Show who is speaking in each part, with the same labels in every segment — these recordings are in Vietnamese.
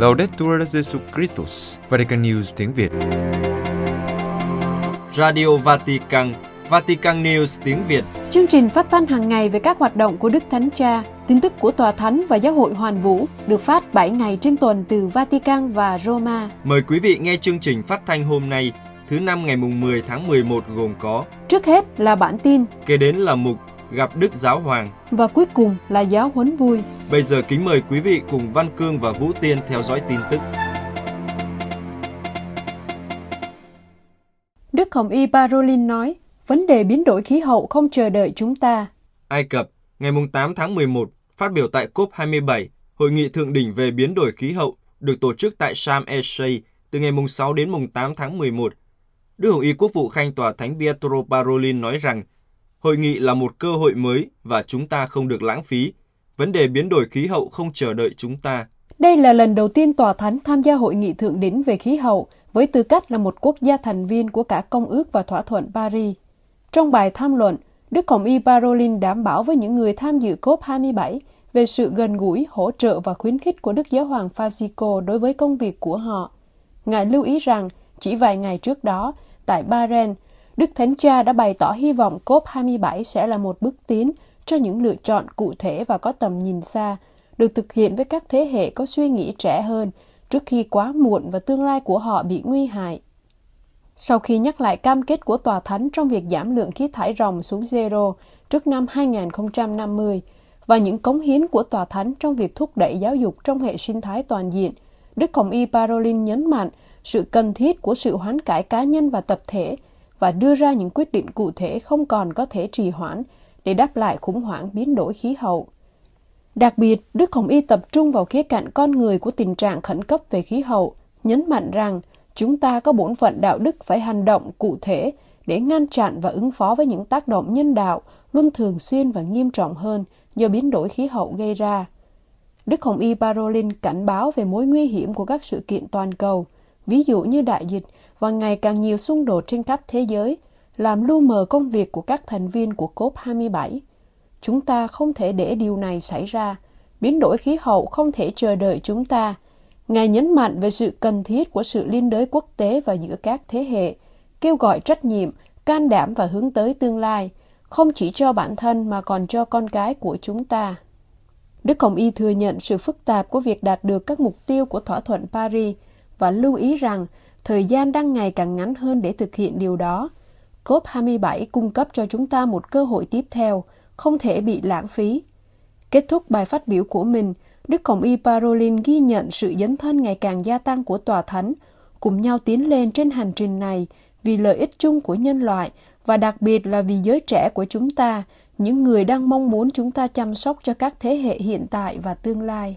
Speaker 1: Laudetur Jesus Christus, Vatican News tiếng Việt.
Speaker 2: Radio Vatican, Vatican News tiếng Việt.
Speaker 3: Chương trình phát thanh hàng ngày về các hoạt động của Đức Thánh Cha, tin tức của Tòa Thánh và Giáo hội Hoàn Vũ được phát 7 ngày trên tuần từ Vatican và Roma.
Speaker 2: Mời quý vị nghe chương trình phát thanh hôm nay, thứ năm ngày mùng 10 tháng 11 gồm có
Speaker 3: Trước hết là bản tin
Speaker 2: kế đến là mục gặp Đức Giáo Hoàng.
Speaker 3: và cuối cùng là giáo huấn vui.
Speaker 2: Bây giờ kính mời quý vị cùng Văn Cương và Vũ Tiên theo dõi tin tức.
Speaker 3: Đức Hồng Y Parolin nói, vấn đề biến đổi khí hậu không chờ đợi chúng ta.
Speaker 2: Ai Cập, ngày mùng 8 tháng 11, phát biểu tại COP27, Hội nghị thượng đỉnh về biến đổi khí hậu được tổ chức tại Sharm el-Sheikh từ ngày mùng 6 đến mùng 8 tháng 11. Đức Hồng Y Quốc vụ Khanh Tòa Thánh Pietro Parolin nói rằng, hội nghị là một cơ hội mới và chúng ta không được lãng phí. Vấn đề biến đổi khí hậu không chờ đợi chúng ta.
Speaker 3: Đây là lần đầu tiên Tòa Thánh tham gia hội nghị thượng đỉnh về khí hậu với tư cách là một quốc gia thành viên của cả Công ước và Thỏa thuận Paris. Trong bài tham luận, Đức Hồng Y Parolin đảm bảo với những người tham dự COP27 về sự gần gũi, hỗ trợ và khuyến khích của Đức Giáo hoàng Francisco đối với công việc của họ. Ngài lưu ý rằng, chỉ vài ngày trước đó, tại Bahrain, Đức Thánh Cha đã bày tỏ hy vọng COP27 sẽ là một bước tiến cho những lựa chọn cụ thể và có tầm nhìn xa, được thực hiện với các thế hệ có suy nghĩ trẻ hơn trước khi quá muộn và tương lai của họ bị nguy hại. Sau khi nhắc lại cam kết của Tòa Thánh trong việc giảm lượng khí thải ròng xuống zero trước năm 2050 và những cống hiến của Tòa Thánh trong việc thúc đẩy giáo dục trong hệ sinh thái toàn diện, Đức Hồng Y Parolin nhấn mạnh sự cần thiết của sự hoán cải cá nhân và tập thể và đưa ra những quyết định cụ thể không còn có thể trì hoãn để đáp lại khủng hoảng biến đổi khí hậu. Đặc biệt, Đức Hồng Y tập trung vào khía cạnh con người của tình trạng khẩn cấp về khí hậu, nhấn mạnh rằng chúng ta có bổn phận đạo đức phải hành động cụ thể để ngăn chặn và ứng phó với những tác động nhân đạo luôn thường xuyên và nghiêm trọng hơn do biến đổi khí hậu gây ra. Đức Hồng Y Parolin cảnh báo về mối nguy hiểm của các sự kiện toàn cầu, ví dụ như đại dịch và ngày càng nhiều xung đột trên khắp thế giới, làm lu mờ công việc của các thành viên của COP27. Chúng ta không thể để điều này xảy ra. Biến đổi khí hậu không thể chờ đợi chúng ta. Ngài nhấn mạnh về sự cần thiết của sự liên đới quốc tế và giữa các thế hệ, kêu gọi trách nhiệm, can đảm và hướng tới tương lai, không chỉ cho bản thân mà còn cho con cái của chúng ta. Đức Hồng Y thừa nhận sự phức tạp của việc đạt được các mục tiêu của thỏa thuận Paris và lưu ý rằng thời gian đang ngày càng ngắn hơn để thực hiện điều đó. COP27 cung cấp cho chúng ta một cơ hội tiếp theo, không thể bị lãng phí. Kết thúc bài phát biểu của mình, Đức Hồng Y Parolin ghi nhận sự dấn thân ngày càng gia tăng của Tòa Thánh, cùng nhau tiến lên trên hành trình này vì lợi ích chung của nhân loại và đặc biệt là vì giới trẻ của chúng ta, những người đang mong muốn chúng ta chăm sóc cho các thế hệ hiện tại và tương lai.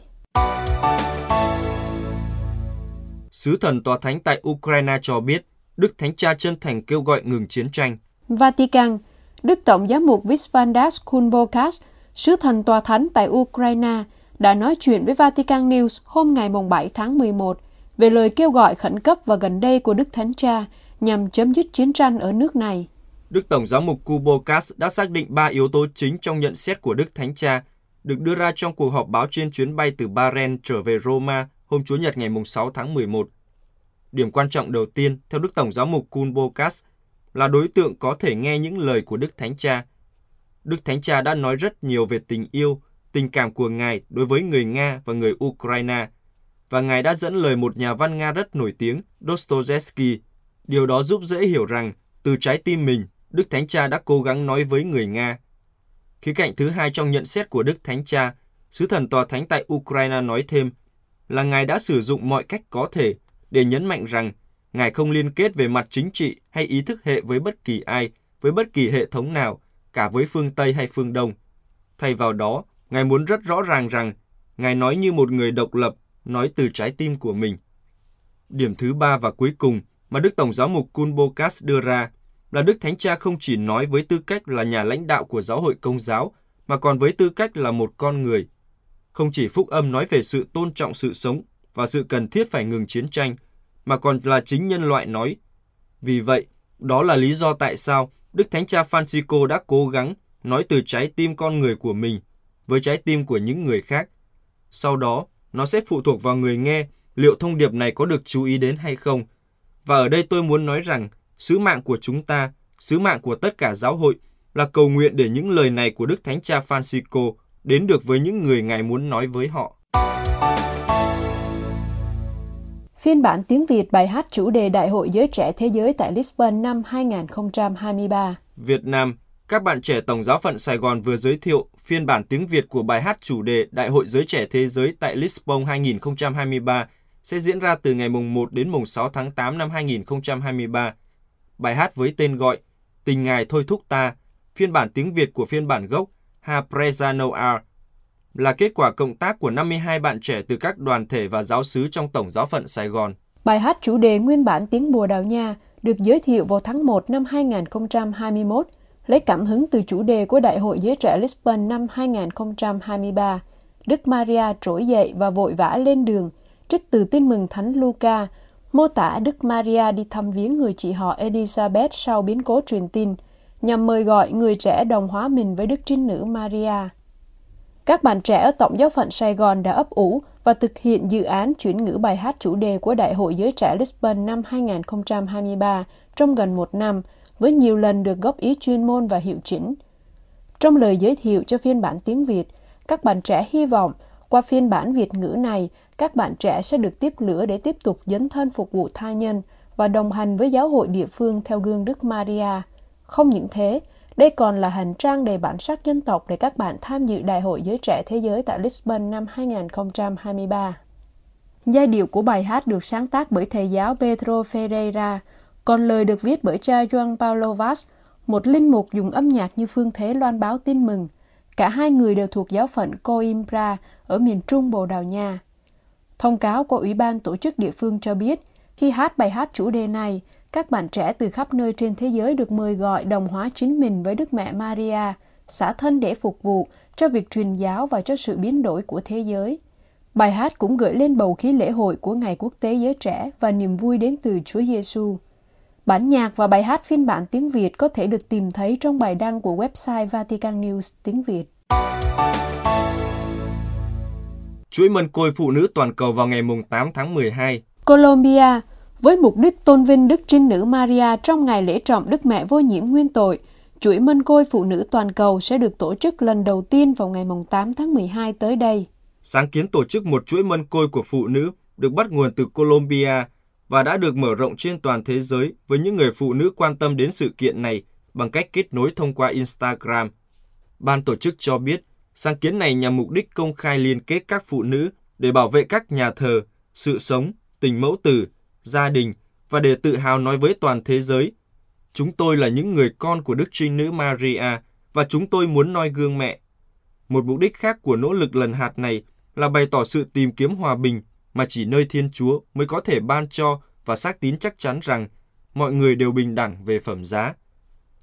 Speaker 2: Sứ thần tòa thánh tại Ukraine cho biết, Đức Thánh Cha chân thành kêu gọi ngừng chiến tranh.
Speaker 3: Vatican, Đức Tổng giám mục Visvandas Kulbokas, sứ thần tòa thánh tại Ukraine, đã nói chuyện với Vatican News hôm ngày 7 tháng 11 về lời kêu gọi khẩn cấp và gần đây của Đức Thánh Cha nhằm chấm dứt chiến tranh ở nước này.
Speaker 2: Đức Tổng giám mục Kubokas đã xác định ba yếu tố chính trong nhận xét của Đức Thánh Cha được đưa ra trong cuộc họp báo trên chuyến bay từ Bahrain trở về Roma hôm Chủ nhật ngày 6 tháng 11. Điểm quan trọng đầu tiên, theo Đức Tổng Giáo mục Kulbokas, là đối tượng có thể nghe những lời của Đức Thánh Cha. Đức Thánh Cha đã nói rất nhiều về tình yêu, tình cảm của Ngài đối với người Nga và người Ukraine, và Ngài đã dẫn lời một nhà văn Nga rất nổi tiếng, Dostoevsky. Điều đó giúp dễ hiểu rằng, từ trái tim mình, Đức Thánh Cha đã cố gắng nói với người Nga. Khía cạnh thứ hai trong nhận xét của Đức Thánh Cha, Sứ thần Tòa Thánh tại Ukraine nói thêm là Ngài đã sử dụng mọi cách có thể để nhấn mạnh rằng Ngài không liên kết về mặt chính trị hay ý thức hệ với bất kỳ ai, với bất kỳ hệ thống nào, cả với phương Tây hay phương Đông. Thay vào đó, Ngài muốn rất rõ ràng rằng Ngài nói như một người độc lập, nói từ trái tim của mình. Điểm thứ ba và cuối cùng mà Đức Tổng giáo mục Kunbokas đưa ra là Đức Thánh Cha không chỉ nói với tư cách là nhà lãnh đạo của giáo hội công giáo, mà còn với tư cách là một con người. Không chỉ phúc âm nói về sự tôn trọng sự sống và sự cần thiết phải ngừng chiến tranh, mà còn là chính nhân loại nói. Vì vậy, đó là lý do tại sao Đức Thánh Cha Francisco đã cố gắng nói từ trái tim con người của mình với trái tim của những người khác. Sau đó, nó sẽ phụ thuộc vào người nghe liệu thông điệp này có được chú ý đến hay không. Và ở đây tôi muốn nói rằng, sứ mạng của chúng ta, sứ mạng của tất cả giáo hội là cầu nguyện để những lời này của Đức Thánh Cha Francisco đến được với những người Ngài muốn nói với họ.
Speaker 3: Phiên bản tiếng Việt bài hát chủ đề Đại hội Giới Trẻ Thế Giới tại Lisbon năm 2023
Speaker 2: Việt Nam, các bạn trẻ Tổng giáo phận Sài Gòn vừa giới thiệu phiên bản tiếng Việt của bài hát chủ đề Đại hội Giới Trẻ Thế Giới tại Lisbon 2023 sẽ diễn ra từ ngày mùng 1 đến mùng 6 tháng 8 năm 2023. Bài hát với tên gọi Tình Ngài Thôi Thúc Ta, phiên bản tiếng Việt của phiên bản gốc Ha là kết quả cộng tác của 52 bạn trẻ từ các đoàn thể và giáo sứ trong Tổng giáo phận Sài Gòn.
Speaker 3: Bài hát chủ đề nguyên bản tiếng Bồ Đào Nha được giới thiệu vào tháng 1 năm 2021, lấy cảm hứng từ chủ đề của Đại hội Giới Trẻ Lisbon năm 2023. Đức Maria trỗi dậy và vội vã lên đường, trích từ tin mừng Thánh Luca, mô tả Đức Maria đi thăm viếng người chị họ Elizabeth sau biến cố truyền tin, nhằm mời gọi người trẻ đồng hóa mình với Đức Trinh Nữ Maria. Các bạn trẻ ở Tổng giáo phận Sài Gòn đã ấp ủ và thực hiện dự án chuyển ngữ bài hát chủ đề của Đại hội Giới Trẻ Lisbon năm 2023 trong gần một năm, với nhiều lần được góp ý chuyên môn và hiệu chỉnh. Trong lời giới thiệu cho phiên bản tiếng Việt, các bạn trẻ hy vọng qua phiên bản Việt ngữ này, các bạn trẻ sẽ được tiếp lửa để tiếp tục dấn thân phục vụ tha nhân và đồng hành với giáo hội địa phương theo gương Đức Maria. Không những thế, đây còn là hành trang đầy bản sắc dân tộc để các bạn tham dự Đại hội Giới Trẻ Thế Giới tại Lisbon năm 2023. Giai điệu của bài hát được sáng tác bởi thầy giáo Pedro Ferreira, còn lời được viết bởi cha Juan Paulo Vaz, một linh mục dùng âm nhạc như phương thế loan báo tin mừng. Cả hai người đều thuộc giáo phận Coimbra ở miền trung Bồ Đào Nha. Thông cáo của Ủy ban tổ chức địa phương cho biết, khi hát bài hát chủ đề này, các bạn trẻ từ khắp nơi trên thế giới được mời gọi đồng hóa chính mình với Đức Mẹ Maria, xả thân để phục vụ cho việc truyền giáo và cho sự biến đổi của thế giới. Bài hát cũng gợi lên bầu khí lễ hội của Ngày Quốc tế Giới Trẻ và niềm vui đến từ Chúa Giêsu. Bản nhạc và bài hát phiên bản tiếng Việt có thể được tìm thấy trong bài đăng của website Vatican News tiếng Việt.
Speaker 2: Chuỗi mân côi phụ nữ toàn cầu vào ngày 8 tháng 12.
Speaker 3: Colombia, với mục đích tôn vinh Đức Trinh Nữ Maria trong ngày lễ trọng Đức Mẹ Vô Nhiễm Nguyên Tội, chuỗi mân côi phụ nữ toàn cầu sẽ được tổ chức lần đầu tiên vào ngày 8 tháng 12 tới đây.
Speaker 2: Sáng kiến tổ chức một chuỗi mân côi của phụ nữ được bắt nguồn từ Colombia và đã được mở rộng trên toàn thế giới với những người phụ nữ quan tâm đến sự kiện này bằng cách kết nối thông qua Instagram. Ban tổ chức cho biết, sáng kiến này nhằm mục đích công khai liên kết các phụ nữ để bảo vệ các nhà thờ, sự sống, tình mẫu tử, gia đình và để tự hào nói với toàn thế giới, chúng tôi là những người con của Đức Trinh Nữ Maria và chúng tôi muốn noi gương mẹ. Một mục đích khác của nỗ lực lần hạt này là bày tỏ sự tìm kiếm hòa bình mà chỉ nơi Thiên Chúa mới có thể ban cho và xác tín chắc chắn rằng mọi người đều bình đẳng về phẩm giá.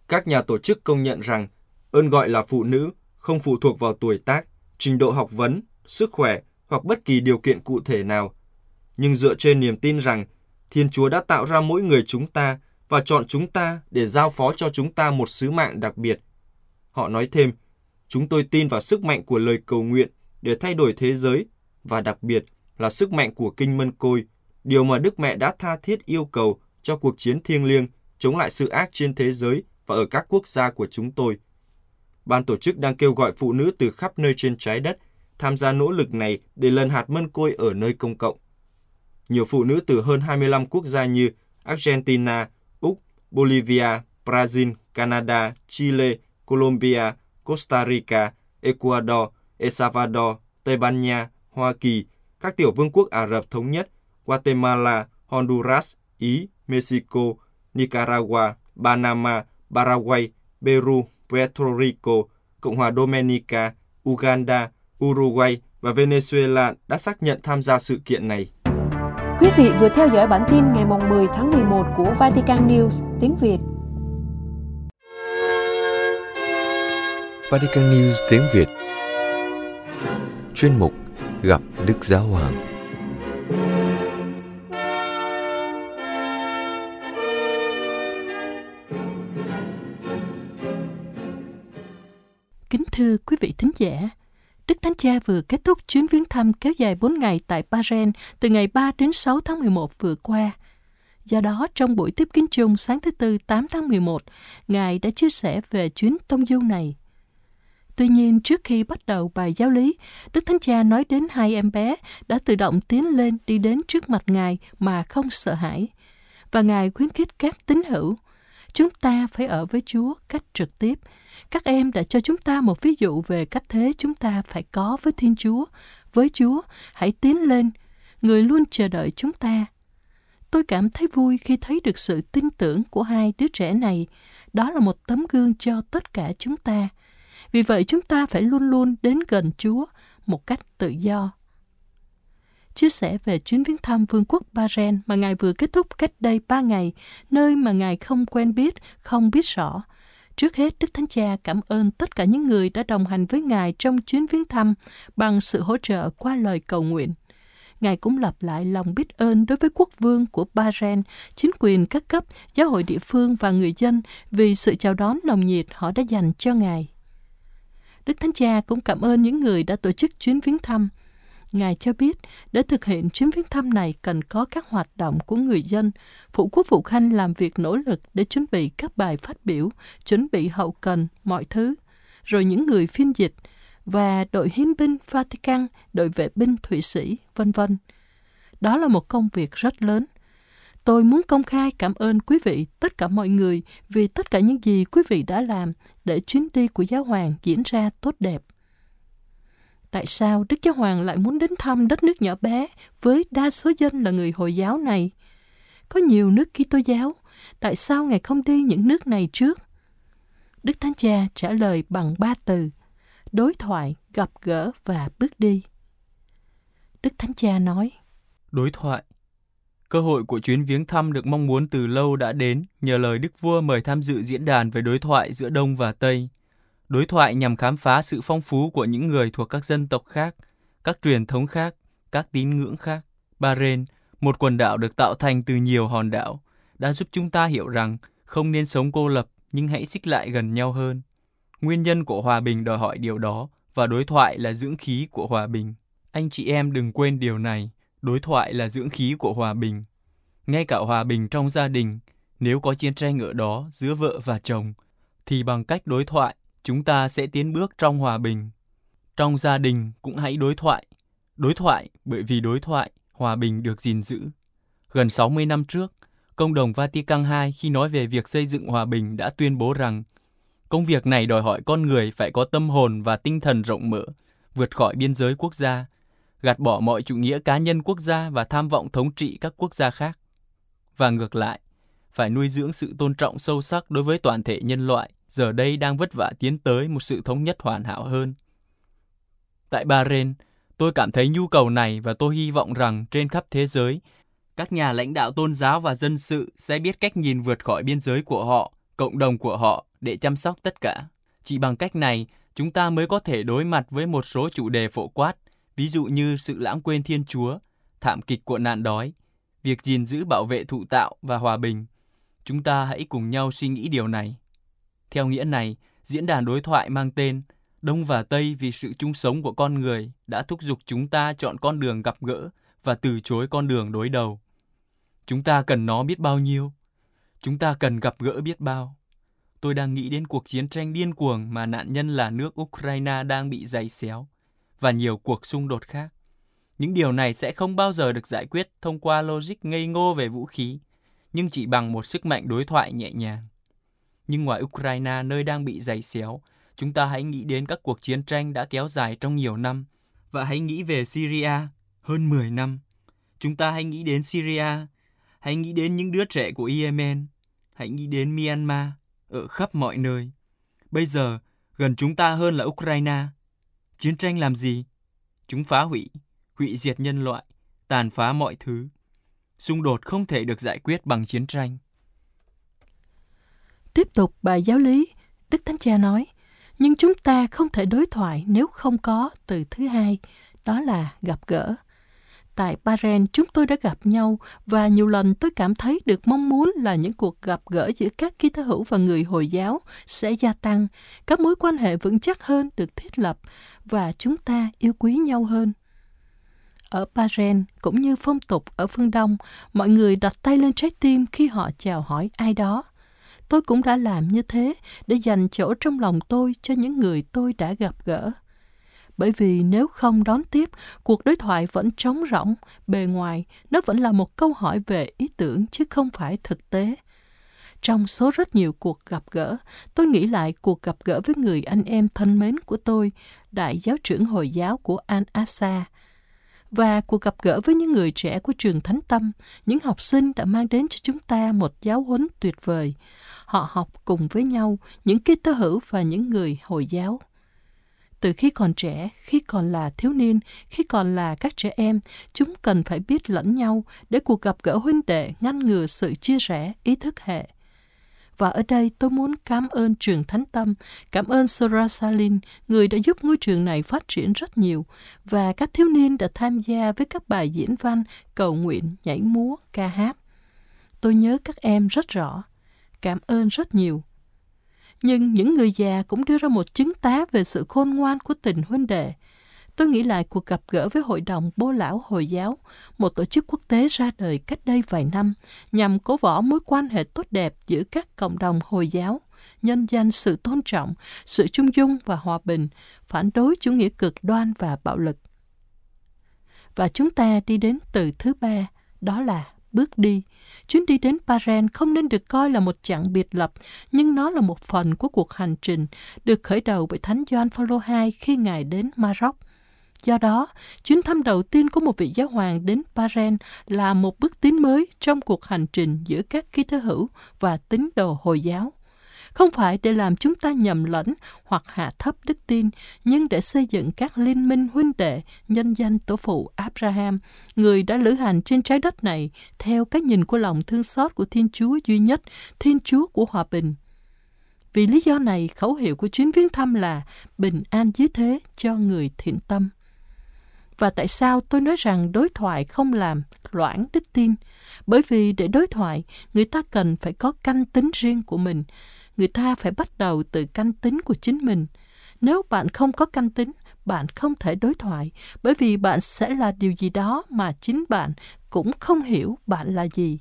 Speaker 2: Các nhà tổ chức công nhận rằng ơn gọi là phụ nữ không phụ thuộc vào tuổi tác, trình độ học vấn, sức khỏe hoặc bất kỳ điều kiện cụ thể nào, nhưng dựa trên niềm tin rằng Thiên Chúa đã tạo ra mỗi người chúng ta và chọn chúng ta để giao phó cho chúng ta một sứ mạng đặc biệt. Họ nói thêm, chúng tôi tin vào sức mạnh của lời cầu nguyện để thay đổi thế giới và đặc biệt là sức mạnh của kinh mân côi, điều mà Đức Mẹ đã tha thiết yêu cầu cho cuộc chiến thiêng liêng chống lại sự ác trên thế giới và ở các quốc gia của chúng tôi. Ban tổ chức đang kêu gọi phụ nữ từ khắp nơi trên trái đất tham gia nỗ lực này để lần hạt mân côi ở nơi công cộng. Nhiều phụ nữ từ hơn 25 quốc gia như Argentina, Úc, Bolivia, Brazil, Canada, Chile, Colombia, Costa Rica, Ecuador, El Salvador, Tây Ban Nha, Hoa Kỳ, các tiểu vương quốc Ả Rập Thống Nhất, Guatemala, Honduras, Ý, Mexico, Nicaragua, Panama, Paraguay, Peru, Puerto Rico, Cộng hòa Dominica, Uganda, Uruguay và Venezuela đã xác nhận tham gia sự kiện này.
Speaker 3: Quý vị vừa theo dõi bản tin ngày 10 tháng 11 của Vatican News tiếng Việt.
Speaker 1: Vatican News tiếng Việt Chuyên mục Gặp Đức Giáo Hoàng
Speaker 4: Kính thưa quý vị thính giả,
Speaker 5: Đức Thánh Cha vừa kết thúc chuyến viếng thăm kéo dài 4 ngày tại Bahrain từ ngày 3 đến 6 tháng 11 vừa qua. Do đó, trong buổi tiếp kiến chung sáng thứ Tư 8 tháng 11, Ngài đã chia sẻ về chuyến tông du này. Tuy nhiên, trước khi bắt đầu bài giáo lý, Đức Thánh Cha nói đến hai em bé đã tự động tiến lên đi đến trước mặt Ngài mà không sợ hãi. Và Ngài khuyến khích các tín hữu, chúng ta phải ở với Chúa cách trực tiếp. Các em đã cho chúng ta một ví dụ về cách thế chúng ta phải có với Thiên Chúa. Với Chúa, hãy tiến lên, người luôn chờ đợi chúng ta. Tôi cảm thấy vui khi thấy được sự tin tưởng của hai đứa trẻ này. Đó là một tấm gương cho tất cả chúng ta. Vì vậy chúng ta phải luôn luôn đến gần Chúa một cách tự do. Chia sẻ về chuyến viếng thăm Vương quốc Bahrain mà Ngài vừa kết thúc cách đây ba ngày, nơi mà Ngài không quen biết, không biết rõ. Trước hết, Đức Thánh Cha cảm ơn tất cả những người đã đồng hành với Ngài trong chuyến viếng thăm bằng sự hỗ trợ qua lời cầu nguyện. Ngài cũng lặp lại lòng biết ơn đối với quốc vương của Bahrain, chính quyền các cấp, giáo hội địa phương và người dân vì sự chào đón nồng nhiệt họ đã dành cho Ngài. Đức Thánh Cha cũng cảm ơn những người đã tổ chức chuyến viếng thăm. Ngài cho biết, để thực hiện chuyến viếng thăm này cần có các hoạt động của người dân. Phụ quốc vụ khanh làm việc nỗ lực để chuẩn bị các bài phát biểu, chuẩn bị hậu cần, mọi thứ. Rồi những người phiên dịch và đội hiến binh Vatican, đội vệ binh Thụy Sĩ, vân vân. Đó là một công việc rất lớn. Tôi muốn công khai cảm ơn quý vị, tất cả mọi người vì tất cả những gì quý vị đã làm để chuyến đi của giáo hoàng diễn ra tốt đẹp. Tại sao Đức Giáo Hoàng lại muốn đến thăm đất nước nhỏ bé với đa số dân là người Hồi giáo này? Có nhiều nước Kitô giáo, tại sao Ngài không đi những nước này trước? Đức Thánh Cha trả lời bằng ba từ, đối thoại, gặp gỡ và bước đi. Đức Thánh Cha nói,
Speaker 4: Đối thoại Cơ hội của chuyến viếng thăm được mong muốn từ lâu đã đến nhờ lời Đức Vua mời tham dự diễn đàn về đối thoại giữa Đông và Tây. Đối thoại nhằm khám phá sự phong phú của những người thuộc các dân tộc khác, các truyền thống khác, các tín ngưỡng khác. Bahrain, một quần đảo được tạo thành từ nhiều hòn đảo, đã giúp chúng ta hiểu rằng không nên sống cô lập nhưng hãy xích lại gần nhau hơn. Nguyên nhân của hòa bình đòi hỏi điều đó và đối thoại là dưỡng khí của hòa bình. Anh chị em đừng quên điều này, đối thoại là dưỡng khí của hòa bình. Ngay cả hòa bình trong gia đình, nếu có chiến tranh ở đó giữa vợ và chồng, thì bằng cách đối thoại, chúng ta sẽ tiến bước trong hòa bình. Trong gia đình cũng hãy đối thoại. Đối thoại bởi vì đối thoại, hòa bình được gìn giữ. Gần 60 năm trước, Công đồng Vatican II khi nói về việc xây dựng hòa bình đã tuyên bố rằng công việc này đòi hỏi con người phải có tâm hồn và tinh thần rộng mở, vượt khỏi biên giới quốc gia, gạt bỏ mọi chủ nghĩa cá nhân quốc gia và tham vọng thống trị các quốc gia khác. Và ngược lại, phải nuôi dưỡng sự tôn trọng sâu sắc đối với toàn thể nhân loại, giờ đây đang vất vả tiến tới một sự thống nhất hoàn hảo hơn. Tại Bahrain, tôi cảm thấy nhu cầu này và tôi hy vọng rằng trên khắp thế giới, các nhà lãnh đạo tôn giáo và dân sự sẽ biết cách nhìn vượt khỏi biên giới của họ, cộng đồng của họ để chăm sóc tất cả. Chỉ bằng cách này, chúng ta mới có thể đối mặt với một số chủ đề phổ quát, ví dụ như sự lãng quên Thiên Chúa, thảm kịch của nạn đói, việc gìn giữ bảo vệ thụ tạo và hòa bình. Chúng ta hãy cùng nhau suy nghĩ điều này. Theo nghĩa này, diễn đàn đối thoại mang tên Đông và Tây vì sự chung sống của con người đã thúc giục chúng ta chọn con đường gặp gỡ và từ chối con đường đối đầu. Chúng ta cần nó biết bao nhiêu. Chúng ta cần gặp gỡ biết bao. Tôi đang nghĩ đến cuộc chiến tranh điên cuồng mà nạn nhân là nước Ukraine đang bị giày xéo và nhiều cuộc xung đột khác. Những điều này sẽ không bao giờ được giải quyết thông qua logic ngây ngô về vũ khí, nhưng chỉ bằng một sức mạnh đối thoại nhẹ nhàng. Nhưng ngoài Ukraine nơi đang bị giày xéo, chúng ta hãy nghĩ đến các cuộc chiến tranh đã kéo dài trong nhiều năm và hãy nghĩ về Syria hơn 10 năm. Chúng ta hãy nghĩ đến Syria, hãy nghĩ đến những đứa trẻ của Yemen, hãy nghĩ đến Myanmar, ở khắp mọi nơi. Bây giờ, gần chúng ta hơn là Ukraine. Chiến tranh làm gì? Chúng phá hủy, hủy diệt nhân loại, tàn phá mọi thứ. Xung đột không thể được giải quyết bằng chiến tranh.
Speaker 5: Tiếp tục bài giáo lý, Đức Thánh Cha nói, nhưng chúng ta không thể đối thoại nếu không có từ thứ hai, đó là gặp gỡ. Tại Bahrain, chúng tôi đã gặp nhau và nhiều lần tôi cảm thấy được mong muốn là những cuộc gặp gỡ giữa các ký tơ hữu và người Hồi giáo sẽ gia tăng, các mối quan hệ vững chắc hơn được thiết lập và chúng ta yêu quý nhau hơn. Ở Bahrain, cũng như phong tục ở phương Đông, mọi người đặt tay lên trái tim khi họ chào hỏi ai đó. Tôi cũng đã làm như thế để dành chỗ trong lòng tôi cho những người tôi đã gặp gỡ bởi vì nếu không đón tiếp, cuộc đối thoại vẫn trống rỗng, bề ngoài nó vẫn là một câu hỏi về ý tưởng chứ không phải thực tế. Trong số rất nhiều cuộc gặp gỡ, tôi nghĩ lại cuộc gặp gỡ với người anh em thân mến của tôi, đại giáo trưởng Hồi giáo của Al-Asa, và cuộc gặp gỡ với những người trẻ của trường Thánh Tâm, những học sinh đã mang đến cho chúng ta một giáo huấn tuyệt vời. Họ học cùng với nhau những ký tơ hữu và những người Hồi giáo từ khi còn trẻ, khi còn là thiếu niên, khi còn là các trẻ em, chúng cần phải biết lẫn nhau để cuộc gặp gỡ huynh đệ ngăn ngừa sự chia rẽ ý thức hệ. Và ở đây tôi muốn cảm ơn trường Thánh Tâm, cảm ơn Sora Salin, người đã giúp ngôi trường này phát triển rất nhiều, và các thiếu niên đã tham gia với các bài diễn văn, cầu nguyện, nhảy múa, ca hát. Tôi nhớ các em rất rõ. Cảm ơn rất nhiều nhưng những người già cũng đưa ra một chứng tá về sự khôn ngoan của tình huynh đệ. Tôi nghĩ lại cuộc gặp gỡ với Hội đồng Bô Lão Hồi giáo, một tổ chức quốc tế ra đời cách đây vài năm, nhằm cố võ mối quan hệ tốt đẹp giữa các cộng đồng Hồi giáo, nhân danh sự tôn trọng, sự chung dung và hòa bình, phản đối chủ nghĩa cực đoan và bạo lực. Và chúng ta đi đến từ thứ ba, đó là bước đi. Chuyến đi đến Paren không nên được coi là một chặng biệt lập, nhưng nó là một phần của cuộc hành trình được khởi đầu bởi Thánh Gioan Phaolô II khi Ngài đến Maroc. Do đó, chuyến thăm đầu tiên của một vị giáo hoàng đến Bahrain là một bước tiến mới trong cuộc hành trình giữa các ký tơ hữu và tín đồ Hồi giáo không phải để làm chúng ta nhầm lẫn hoặc hạ thấp đức tin, nhưng để xây dựng các liên minh huynh đệ nhân danh tổ phụ Abraham, người đã lữ hành trên trái đất này theo cái nhìn của lòng thương xót của Thiên Chúa duy nhất, Thiên Chúa của hòa bình. Vì lý do này, khẩu hiệu của chuyến viếng thăm là bình an dưới thế cho người thiện tâm. Và tại sao tôi nói rằng đối thoại không làm loãng đức tin? Bởi vì để đối thoại, người ta cần phải có canh tính riêng của mình, người ta phải bắt đầu từ canh tính của chính mình. Nếu bạn không có canh tính, bạn không thể đối thoại, bởi vì bạn sẽ là điều gì đó mà chính bạn cũng không hiểu bạn là gì.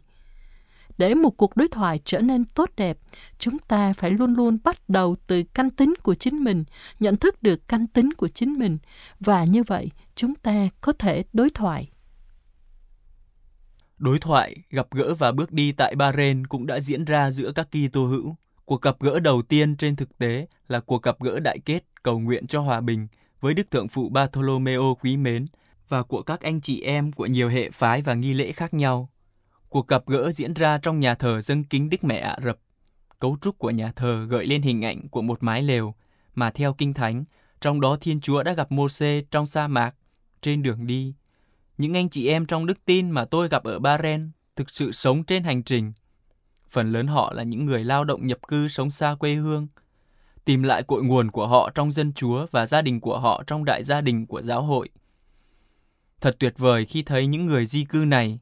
Speaker 5: Để một cuộc đối thoại trở nên tốt đẹp, chúng ta phải luôn luôn bắt đầu từ canh tính của chính mình, nhận thức được canh tính của chính mình, và như vậy chúng ta có thể đối thoại.
Speaker 4: Đối thoại, gặp gỡ và bước đi tại Bahrain cũng đã diễn ra giữa các Kitô hữu. Cuộc gặp gỡ đầu tiên trên thực tế là cuộc gặp gỡ đại kết cầu nguyện cho hòa bình với Đức Thượng Phụ Bartolomeo quý mến và của các anh chị em của nhiều hệ phái và nghi lễ khác nhau. Cuộc gặp gỡ diễn ra trong nhà thờ dân kính Đức Mẹ Ả Rập. Cấu trúc của nhà thờ gợi lên hình ảnh của một mái lều mà theo Kinh Thánh, trong đó Thiên Chúa đã gặp Môse trong sa mạc, trên đường đi. Những anh chị em trong đức tin mà tôi gặp ở Bahrain thực sự sống trên hành trình phần lớn họ là những người lao động nhập cư sống xa quê hương, tìm lại cội nguồn của họ trong dân chúa và gia đình của họ trong đại gia đình của giáo hội. Thật tuyệt vời khi thấy những người di cư này,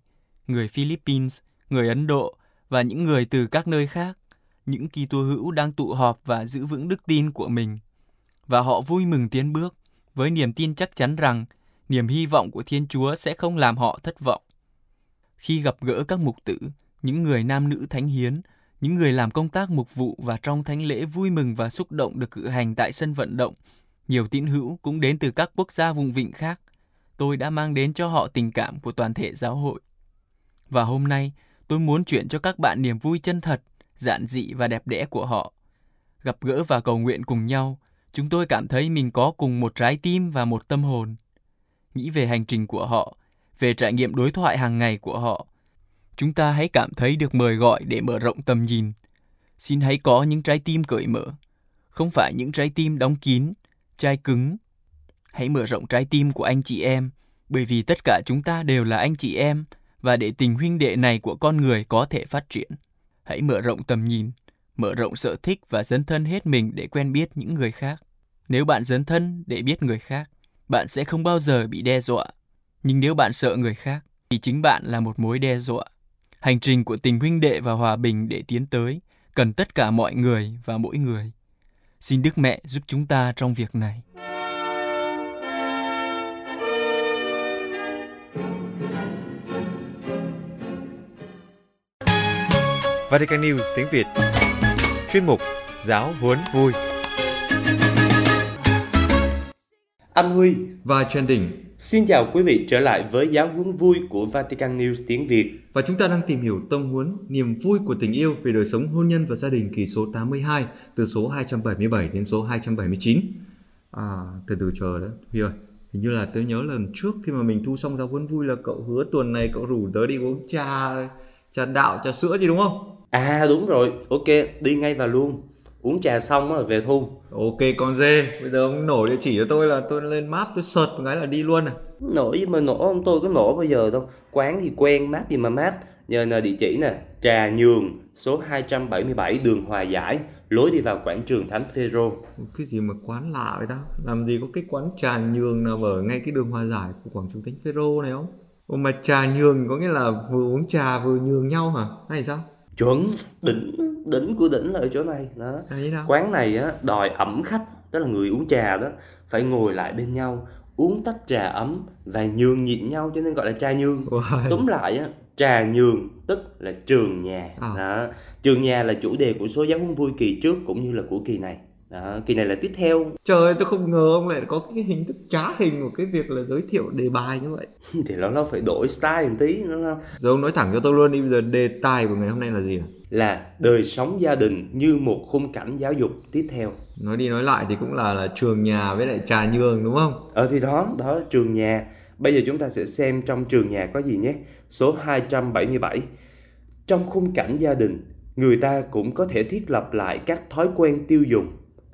Speaker 4: người Philippines, người Ấn Độ và những người từ các nơi khác, những Kitô hữu đang tụ họp và giữ vững đức tin của mình. Và họ vui mừng tiến bước với niềm tin chắc chắn rằng niềm hy vọng của Thiên Chúa sẽ không làm họ thất vọng. Khi gặp gỡ các mục tử, những người nam nữ thánh hiến, những người làm công tác mục vụ và trong thánh lễ vui mừng và xúc động được cử hành tại sân vận động. Nhiều tín hữu cũng đến từ các quốc gia vùng vịnh khác. Tôi đã mang đến cho họ tình cảm của toàn thể giáo hội. Và hôm nay, tôi muốn chuyển cho các bạn niềm vui chân thật, giản dị và đẹp đẽ của họ. Gặp gỡ và cầu nguyện cùng nhau, chúng tôi cảm thấy mình có cùng một trái tim và một tâm hồn. Nghĩ về hành trình của họ, về trải nghiệm đối thoại hàng ngày của họ, chúng ta hãy cảm thấy được mời gọi để mở rộng tầm nhìn. Xin hãy có những trái tim cởi mở, không phải những trái tim đóng kín, chai cứng. Hãy mở rộng trái tim của anh chị em, bởi vì tất cả chúng ta đều là anh chị em và để tình huynh đệ này của con người có thể phát triển. Hãy mở rộng tầm nhìn, mở rộng sở thích và dấn thân hết mình để quen biết những người khác. Nếu bạn dấn thân để biết người khác, bạn sẽ không bao giờ bị đe dọa. Nhưng nếu bạn sợ người khác, thì chính bạn là một mối đe dọa. Hành trình của tình huynh đệ và hòa bình để tiến tới cần tất cả mọi người và mỗi người. Xin Đức Mẹ giúp chúng ta trong việc này.
Speaker 1: Vatican News tiếng Việt Chuyên mục Giáo huấn vui
Speaker 6: Anh Huy
Speaker 1: và Trần Đình
Speaker 6: Xin chào quý vị trở lại với giáo huấn vui của Vatican News tiếng Việt.
Speaker 1: Và chúng ta đang tìm hiểu tông huấn niềm vui của tình yêu về đời sống hôn nhân và gia đình kỳ số 82 từ số 277 đến số 279. À, từ từ chờ đó, Huy ơi. Hình như là tôi nhớ lần trước khi mà mình thu xong giáo huấn vui là cậu hứa tuần này cậu rủ tớ đi uống trà, trà đạo, trà sữa gì đúng không?
Speaker 6: À đúng rồi, ok, đi ngay vào luôn. Uống trà xong rồi về thu.
Speaker 1: Ok con dê, bây giờ ông nổ địa chỉ cho tôi là tôi lên map tôi một cái là đi luôn à.
Speaker 6: Nổi gì mà nổ không tôi có nổ bây giờ đâu. Quán thì quen, map gì mà map. Nhờ là địa chỉ nè, Trà Nhường, số 277 đường Hòa Giải, lối đi vào quảng trường Thánh Phêrô.
Speaker 1: Cái gì mà quán lạ vậy ta? Làm gì có cái quán trà nhường nào ở ngay cái đường Hòa Giải của quảng trường Thánh Phêrô này không? Ồ mà trà nhường có nghĩa là vừa uống trà vừa nhường nhau hả? Hay sao?
Speaker 6: Chuẩn, đỉnh đỉnh của đỉnh là ở chỗ này đó.
Speaker 1: À, nào?
Speaker 6: Quán này á đòi ẩm khách, tức là người uống trà đó phải ngồi lại bên nhau, uống tách trà ấm và nhường nhịn nhau cho nên gọi là trà nhường. Túm lại á, trà nhường tức là trường nhà.
Speaker 1: À.
Speaker 6: Đó. Trường nhà là chủ đề của số giáo huấn vui kỳ trước cũng như là của kỳ này. Đó. Kỳ này là tiếp theo
Speaker 1: Trời ơi, tôi không ngờ ông lại có cái hình thức trá hình của cái việc là giới thiệu đề bài như vậy.
Speaker 6: thì nó nó phải đổi style một tí nữa không?
Speaker 1: Giờ ông nói thẳng cho tôi luôn đi, bây giờ đề tài của ngày hôm nay là gì à?
Speaker 6: Là đời sống gia đình như một khung cảnh giáo dục tiếp theo.
Speaker 1: Nói đi nói lại thì cũng là là trường nhà với lại trà nhường đúng không?
Speaker 6: Ờ thì đó, đó trường nhà. Bây giờ chúng ta sẽ xem trong trường nhà có gì nhé. Số 277. Trong khung cảnh gia đình, người ta cũng có thể thiết lập lại các thói quen tiêu dùng.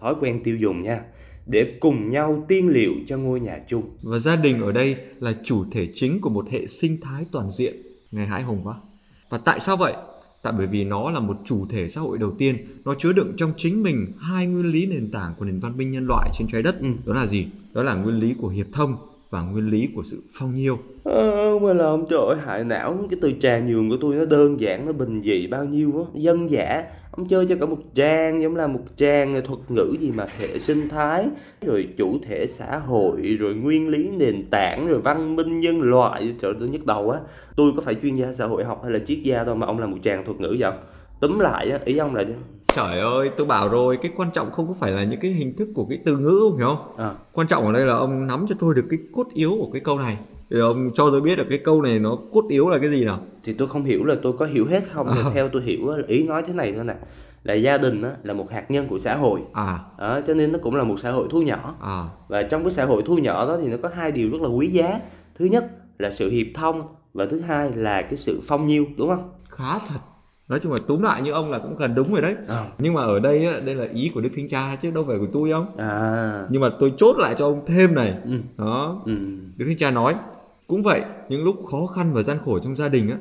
Speaker 6: Thói quen tiêu dùng nha. Để cùng nhau tiên liệu cho ngôi nhà chung.
Speaker 1: Và gia đình ở đây là chủ thể chính của một hệ sinh thái toàn diện. Ngày hãi hùng quá. Và tại sao vậy? Tại bởi vì nó là một chủ thể xã hội đầu tiên, nó chứa đựng trong chính mình hai nguyên lý nền tảng của nền văn minh nhân loại trên trái đất.
Speaker 6: Ừ.
Speaker 1: Đó là gì? Đó là nguyên lý của hiệp thông và nguyên lý của sự phong nhiêu.
Speaker 6: Ờ, mà là ông trời ơi, hại não cái từ trà nhường của tôi nó đơn giản nó bình dị bao nhiêu á. Dân dã ông chơi cho cả một trang giống là một trang thuật ngữ gì mà hệ sinh thái rồi chủ thể xã hội rồi nguyên lý nền tảng rồi văn minh nhân loại. Trời tôi nhức đầu á tôi có phải chuyên gia xã hội học hay là triết gia đâu mà ông là một trang thuật ngữ vậy? Tóm lại á ý ông là
Speaker 1: Trời ơi, tôi bảo rồi, cái quan trọng không có phải là những cái hình thức của cái từ ngữ, ông hiểu không?
Speaker 6: à,
Speaker 1: Quan trọng ở đây là ông nắm cho tôi được cái cốt yếu của cái câu này. Thì ông cho tôi biết được cái câu này nó cốt yếu là cái gì nào?
Speaker 6: thì tôi không hiểu là tôi có hiểu hết không nhưng theo tôi hiểu là ý nói thế này thôi nè. Là gia đình á, là một hạt nhân của xã hội.
Speaker 1: À,
Speaker 6: đó, cho nên nó cũng là một xã hội thu nhỏ.
Speaker 1: À,
Speaker 6: và trong cái xã hội thu nhỏ đó thì nó có hai điều rất là quý giá. Thứ nhất là sự hiệp thông và thứ hai là cái sự phong nhiêu đúng không?
Speaker 1: Khá thật. Nói chung là túm lại như ông là cũng gần đúng rồi đấy.
Speaker 6: à,
Speaker 1: Nhưng mà ở đây á, đây là ý của Đức Thánh Cha chứ đâu phải của tôi không?
Speaker 6: à
Speaker 1: Nhưng mà tôi chốt lại cho ông thêm này.
Speaker 6: ừ,
Speaker 1: Đó,
Speaker 6: ừ.
Speaker 1: Đức Thánh Cha nói, cũng vậy, những lúc khó khăn và gian khổ trong gia đình á,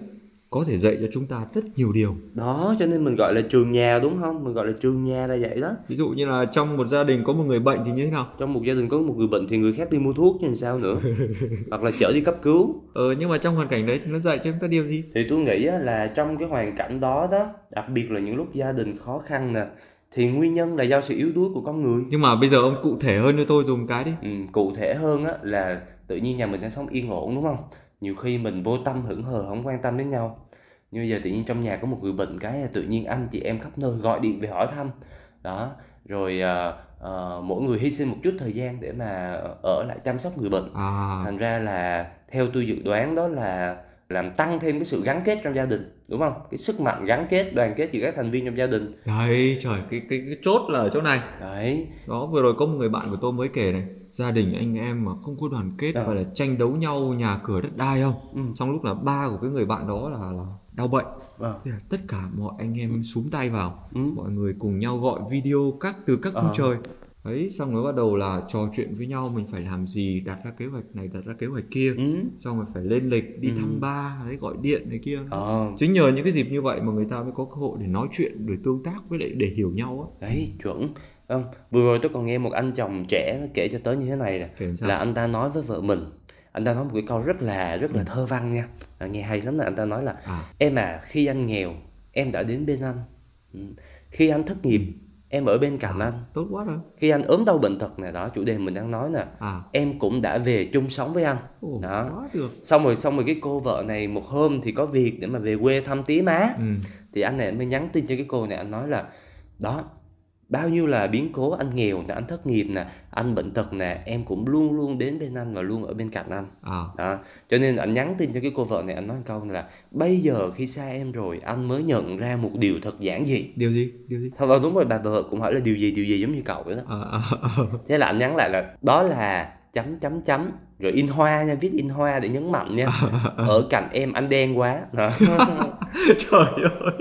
Speaker 1: có thể dạy cho chúng ta rất nhiều điều.
Speaker 6: đó cho nên mình gọi là trường nhà đúng không mình gọi là trường nhà là vậy đó
Speaker 1: Ví dụ như là trong một gia đình có một người bệnh thì như thế nào?
Speaker 6: trong một gia đình có một người bệnh thì người khác đi mua thuốc chứ làm sao nữa hoặc là chở đi cấp cứu
Speaker 1: Ờ, nhưng mà trong hoàn cảnh đấy thì nó dạy cho chúng ta điều gì?
Speaker 6: thì tôi nghĩ là trong cái hoàn cảnh đó đó đặc biệt là những lúc gia đình khó khăn nè thì nguyên nhân là do sự yếu đuối của con người
Speaker 1: Nhưng mà bây giờ ông cụ thể hơn cho tôi dùng cái đi.
Speaker 6: Ừ, cụ thể hơn á là tự nhiên nhà mình đang sống yên ổn đúng không nhiều khi mình vô tâm hững hờ không quan tâm đến nhau. Nhưng giờ tự nhiên trong nhà có một người bệnh cái tự nhiên anh chị em khắp nơi gọi điện về hỏi thăm. Đó rồi à, à, mỗi người hy sinh một chút thời gian để mà ở lại chăm sóc người bệnh.
Speaker 1: À,
Speaker 6: thành ra là theo tôi dự đoán đó là làm tăng thêm cái sự gắn kết trong gia đình đúng không? Cái sức mạnh gắn kết đoàn kết giữa các thành viên trong gia đình.
Speaker 1: Đấy trời, cái, cái, cái chốt là ở chỗ này.
Speaker 6: đấy.
Speaker 1: Đó, vừa rồi có một người bạn của tôi mới kể này. Gia đình anh em mà không có đoàn kết
Speaker 6: Ờ.
Speaker 1: và là tranh đấu nhau nhà cửa đất đai không?
Speaker 6: ừ.
Speaker 1: Trong lúc là ba của cái người bạn đó là, là đau bệnh.
Speaker 6: Ờ.
Speaker 1: Thế là tất cả mọi anh em súm tay vào.
Speaker 6: Ừ.
Speaker 1: Mọi người cùng nhau gọi video các từ các khung
Speaker 6: Ờ.
Speaker 1: trời. Đấy, xong rồi bắt đầu là trò chuyện với nhau mình phải làm gì, đặt ra kế hoạch này, đặt ra kế hoạch kia.
Speaker 6: Ừ.
Speaker 1: Xong rồi phải lên lịch, đi
Speaker 6: Ừ.
Speaker 1: thăm ba, đấy, gọi điện này kia.
Speaker 6: Ờ.
Speaker 1: Chính nhờ những cái dịp như vậy mà người ta mới có cơ hội để nói chuyện, để tương tác với lại để hiểu nhau á.
Speaker 6: Đấy, chuẩn. Không, vừa rồi tôi còn nghe một anh chồng trẻ kể cho tớ như thế này nè là anh ta nói với vợ mình. Anh ta nói một cái câu rất là rất là thơ văn nha. À, nghe hay lắm là anh ta nói là
Speaker 1: À.
Speaker 6: em à khi anh nghèo em đã đến bên anh. Ừ. khi anh thất nghiệp em ở bên cạnh anh.
Speaker 1: tốt quá rồi.
Speaker 6: Khi anh ốm đau bệnh tật này đó chủ đề mình đang nói nè
Speaker 1: à.
Speaker 6: em cũng đã về chung sống với anh.
Speaker 1: Ồ,
Speaker 6: đó.
Speaker 1: quá được.
Speaker 6: Xong rồi xong rồi cái cô vợ này một hôm thì có việc để mà về quê thăm tía má.
Speaker 1: Ừ.
Speaker 6: thì anh này mới nhắn tin cho cái cô này anh nói là đó bao nhiêu là biến cố anh nghèo nè anh thất nghiệp nè anh bệnh tật nè em cũng luôn luôn đến bên anh và luôn ở bên cạnh anh.
Speaker 1: À.
Speaker 6: Đó cho nên anh nhắn tin cho cái cô vợ này anh nói câu là bây giờ khi xa em rồi anh mới nhận ra một điều thật giản dị.
Speaker 1: Điều gì? Điều gì?
Speaker 6: Đó đúng rồi bà vợ cũng hỏi là điều gì điều gì giống như cậu vậy đó.
Speaker 1: À, à, à.
Speaker 6: thế là anh nhắn lại là đó là chấm chấm chấm. Rồi in hoa nha viết in hoa để nhấn mạnh nha. Ở cạnh em anh đen quá. Đó.
Speaker 1: trời ơi.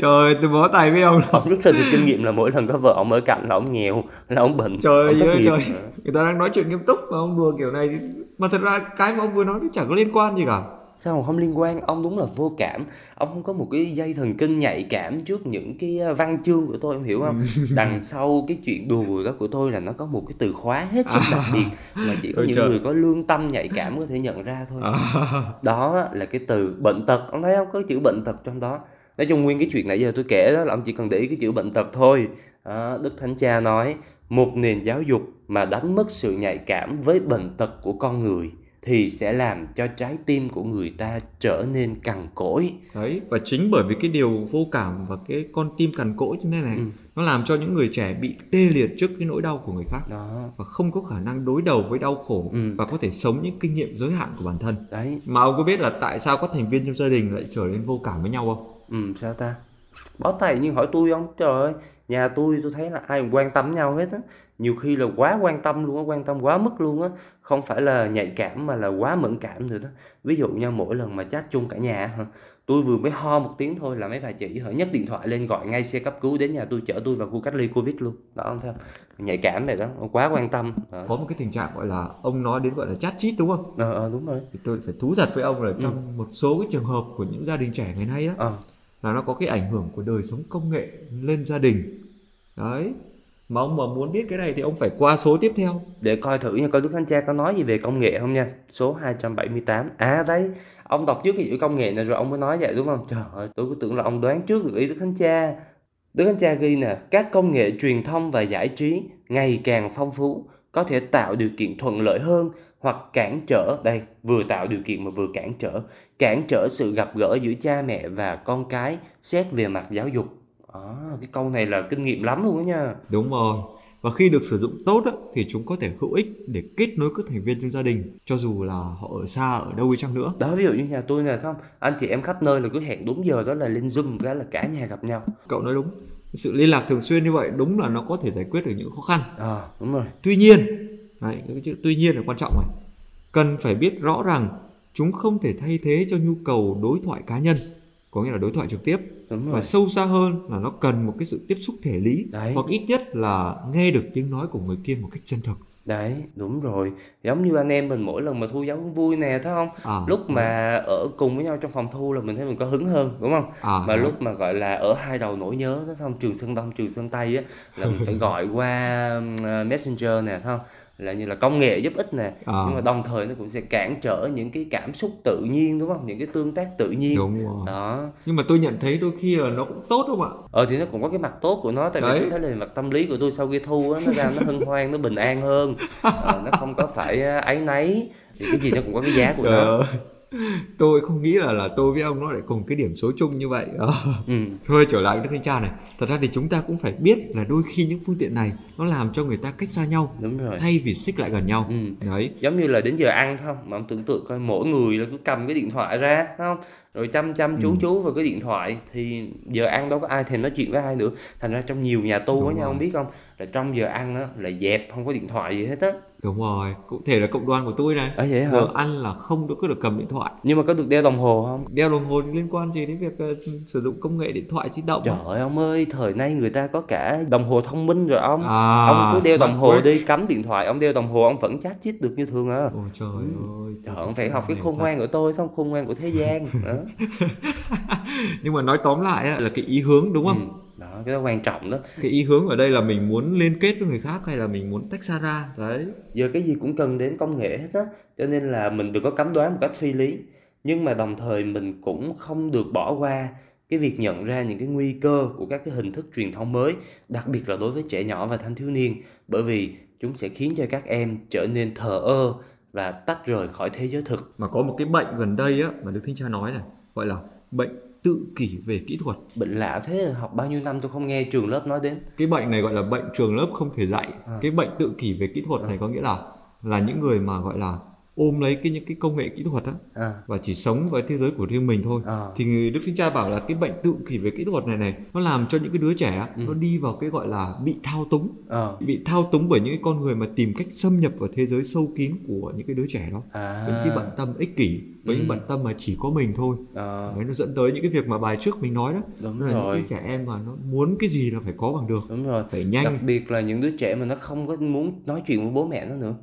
Speaker 1: Trời ơi tôi bó tay với ông
Speaker 6: ông rút ra được kinh nghiệm là mỗi lần có vợ ông ở cạnh là ông nghèo là ông bệnh
Speaker 1: trời
Speaker 6: ông
Speaker 1: ơi trời. Người ta đang nói chuyện nghiêm túc mà ông đùa kiểu này. Mà thật ra cái mà ông vừa nói nó chẳng có liên quan gì cả
Speaker 6: sao mà không liên quan? Ông đúng là vô cảm. Ông không có một cái dây thần kinh nhạy cảm trước những cái văn chương của tôi em hiểu không? Đằng sau cái chuyện đùa đó của tôi là nó có một cái từ khóa hết sức đặc biệt mà chỉ có những
Speaker 1: trời.
Speaker 6: người có lương tâm nhạy cảm có thể nhận ra thôi.
Speaker 1: À,
Speaker 6: đó là cái từ bệnh tật. Ông thấy không? Có chữ bệnh tật trong đó. Nói chung nguyên cái chuyện nãy giờ tôi kể đó là ông chỉ cần để ý cái chữ bệnh tật thôi. Đó, đức thánh cha nói một nền giáo dục mà đánh mất sự nhạy cảm với bệnh tật của con người thì sẽ làm cho trái tim của người ta trở nên cằn cỗi.
Speaker 1: Đấy và chính bởi vì cái điều vô cảm và cái con tim cằn cỗi như thế này
Speaker 6: Ừ.
Speaker 1: nó làm cho những người trẻ bị tê liệt trước cái nỗi đau của người khác
Speaker 6: đó.
Speaker 1: và không có khả năng đối đầu với đau khổ
Speaker 6: Ừ.
Speaker 1: và có thể sống những kinh nghiệm giới hạn của bản thân.
Speaker 6: Đấy.
Speaker 1: Mà ông có biết là tại sao các thành viên trong gia đình lại trở nên vô cảm với nhau không?
Speaker 6: Ừ sao ta? Báo thầy nhưng hỏi tôi không? Trời ơi nhà tôi tôi thấy là ai cũng quan tâm nhau hết á nhiều khi là quá quan tâm luôn á quan tâm quá mức luôn á. Không phải là nhạy cảm mà là quá mẫn cảm rồi đó. Ví dụ như mỗi lần mà chat chung cả nhà hả tôi vừa mới ho một tiếng thôi là mấy bà chị hả nhấc điện thoại lên gọi ngay xe cấp cứu đến nhà tôi chở tôi vào khu cách ly covid luôn. Đó không không nhạy cảm vậy đó quá quan tâm. Đó.
Speaker 1: có một cái tình trạng gọi là ông nói đến gọi là chat chít đúng không?
Speaker 6: Ờ ờ, đúng rồi.
Speaker 1: Thì tôi phải thú thật với ông là
Speaker 6: Ừ.
Speaker 1: trong một số cái trường hợp của những gia đình trẻ ngày nay đó
Speaker 6: ờ.
Speaker 1: là nó có cái ảnh hưởng của đời sống công nghệ lên gia đình. Đấy mà ông mà muốn biết cái này thì ông phải qua số tiếp theo.
Speaker 6: Để coi thử nha, coi Đức Thánh Cha có nói gì về công nghệ không nha. Số 278 à đấy ông đọc trước cái chữ công nghệ này rồi ông mới nói vậy, đúng không? Trời ơi, tôi cứ tưởng là ông đoán trước được ý Đức Thánh Cha. Đức Thánh Cha ghi nè, các công nghệ truyền thông và giải trí ngày càng phong phú, có thể tạo điều kiện thuận lợi hơn hoặc cản trở. Đây, vừa tạo điều kiện mà vừa cản trở. Cản trở sự gặp gỡ giữa cha mẹ và con cái, xét về mặt giáo dục à, cái câu này là kinh nghiệm lắm luôn đó nha.
Speaker 1: Đúng rồi. Và khi được sử dụng tốt á, thì chúng có thể hữu ích để kết nối các thành viên trong gia đình cho dù là họ ở xa ở đâu đi chăng nữa.
Speaker 6: Đó ví dụ như nhà tôi nè không? Anh chị em khắp nơi là cứ hẹn đúng giờ đó là lên zoom cái là cả nhà gặp nhau.
Speaker 1: Cậu nói đúng. Sự liên lạc thường xuyên như vậy đúng là nó có thể giải quyết được những khó khăn.
Speaker 6: À đúng rồi.
Speaker 1: Tuy nhiên đấy, cái chữ tuy nhiên là quan trọng này cần phải biết rõ rằng chúng không thể thay thế cho nhu cầu đối thoại cá nhân có nghĩa là đối thoại trực tiếp. Và sâu xa hơn là nó cần một cái sự tiếp xúc thể lý.
Speaker 6: Đấy.
Speaker 1: hoặc ít nhất là nghe được tiếng nói của người kia một cách chân thực.
Speaker 6: Đấy đúng rồi. Giống như anh em mình mỗi lần mà thu giáo vui nè thấy không?
Speaker 1: À,
Speaker 6: lúc mà ở cùng với nhau trong phòng thu là mình thấy mình có hứng hơn đúng không?
Speaker 1: À,
Speaker 6: mà
Speaker 1: đấy.
Speaker 6: lúc mà gọi là ở hai đầu nỗi nhớ thấy không? Trường sơn đông trường sơn tây á là mình phải gọi qua messenger nè thấy không là như là công nghệ giúp ích nè.
Speaker 1: À,
Speaker 6: nhưng mà đồng thời nó cũng sẽ cản trở những cái cảm xúc tự nhiên đúng không? Những cái tương tác tự nhiên.
Speaker 1: Đúng rồi.
Speaker 6: Đó.
Speaker 1: Nhưng mà tôi nhận thấy đôi khi là nó cũng tốt không ạ?
Speaker 6: Ờ thì nó cũng có cái mặt tốt của nó tại vì
Speaker 1: Đấy.
Speaker 6: tôi thấy là mặt tâm lý của tôi sau khi thu á nó ra nó hân hoan nó bình an hơn. Ờ, nó không có phải áy náy. Thì cái gì nó cũng có cái giá của
Speaker 1: trời
Speaker 6: nó.
Speaker 1: ơi tôi không nghĩ là là tôi với ông nó lại cùng cái điểm số chung như vậy. Ờ.
Speaker 6: ừ.
Speaker 1: Thôi trở lại với đức thanh tra này. Thật ra thì chúng ta cũng phải biết là đôi khi những phương tiện này nó làm cho người ta cách xa nhau
Speaker 6: đúng rồi.
Speaker 1: thay vì xích lại gần nhau.
Speaker 6: Ừ.
Speaker 1: Đấy.
Speaker 6: Giống như là đến giờ ăn thôi mà ông tưởng tượng coi mỗi người là cứ cầm cái điện thoại ra không? Rồi chăm chăm chú
Speaker 1: Ừ.
Speaker 6: chú vào cái điện thoại. Thì giờ ăn đâu có ai thèm nói chuyện với ai nữa. Thành ra trong nhiều nhà tu á nha
Speaker 1: rồi.
Speaker 6: ông biết không? Là trong giờ ăn á là dẹp không có điện thoại gì hết á
Speaker 1: đúng rồi cụ thể là cộng đoàn của tôi này
Speaker 6: ở vậy hả
Speaker 1: giờ ăn là không được cứ được cầm điện thoại
Speaker 6: nhưng mà có được đeo đồng hồ không
Speaker 1: đeo đồng hồ liên quan gì đến việc ờ, sử dụng công nghệ điện thoại di động
Speaker 6: Trời ơi ông ơi, thời nay người ta có cả đồng hồ thông minh rồi ông.
Speaker 1: à,
Speaker 6: ông cứ đeo đồng hồ
Speaker 1: smartwatch.
Speaker 6: đi, cắm điện thoại, ông đeo đồng hồ ông vẫn chat chít được như thường à.
Speaker 1: ôi trời
Speaker 6: Ừ.
Speaker 1: ơi
Speaker 6: Trời ông phải học cái khôn ngoan của tôi, xong khôn ngoan của thế gian.
Speaker 1: Nhưng mà nói tóm lại là cái ý hướng đúng không
Speaker 6: Ừ. Đó, cái đó quan trọng đó.
Speaker 1: Cái ý hướng ở đây là mình muốn liên kết với người khác hay là mình muốn tách xa ra? Đấy.
Speaker 6: Giờ cái gì cũng cần đến công nghệ hết á cho nên là mình đừng có cấm đoán một cách phi lý. Nhưng mà đồng thời mình cũng không được bỏ qua cái việc nhận ra những cái nguy cơ của các cái hình thức truyền thông mới đặc biệt là đối với trẻ nhỏ và thanh thiếu niên bởi vì chúng sẽ khiến cho các em trở nên thờ ơ và tách rời khỏi thế giới thực.
Speaker 1: Mà có một cái bệnh gần đây á mà đức thánh cha nói này gọi là bệnh tự kỷ về kỹ thuật.
Speaker 6: Bệnh lạ thế học bao nhiêu năm tôi không nghe trường lớp nói đến.
Speaker 1: Cái bệnh này gọi là bệnh trường lớp không thể dạy.
Speaker 6: À.
Speaker 1: cái bệnh tự kỷ về kỹ thuật này có nghĩa là là những người mà gọi là ôm lấy cái những cái công nghệ kỹ thuật á
Speaker 6: à,
Speaker 1: và chỉ sống với thế giới của riêng mình thôi.
Speaker 6: À.
Speaker 1: thì đức thánh cha bảo là cái bệnh tự kỷ về kỹ thuật này này nó làm cho những cái đứa trẻ á,
Speaker 6: Ừ.
Speaker 1: nó đi vào cái gọi là bị thao túng.
Speaker 6: Ờ,
Speaker 1: bị thao túng bởi những cái con người mà tìm cách xâm nhập vào thế giới sâu kín của những cái đứa trẻ đó.
Speaker 6: À,
Speaker 1: với cái bận tâm ích kỷ với
Speaker 6: Ừ.
Speaker 1: những bận tâm mà chỉ có mình thôi.
Speaker 6: Ờ,
Speaker 1: Đấy, nó dẫn tới những cái việc mà bài trước mình nói đó.
Speaker 6: Đúng
Speaker 1: là những
Speaker 6: rồi.
Speaker 1: cái trẻ em mà nó muốn cái gì là phải có bằng được.
Speaker 6: Đúng rồi.
Speaker 1: Phải
Speaker 6: đặc
Speaker 1: nhanh
Speaker 6: biệt là những đứa trẻ mà nó không có muốn nói chuyện với bố mẹ nó nữa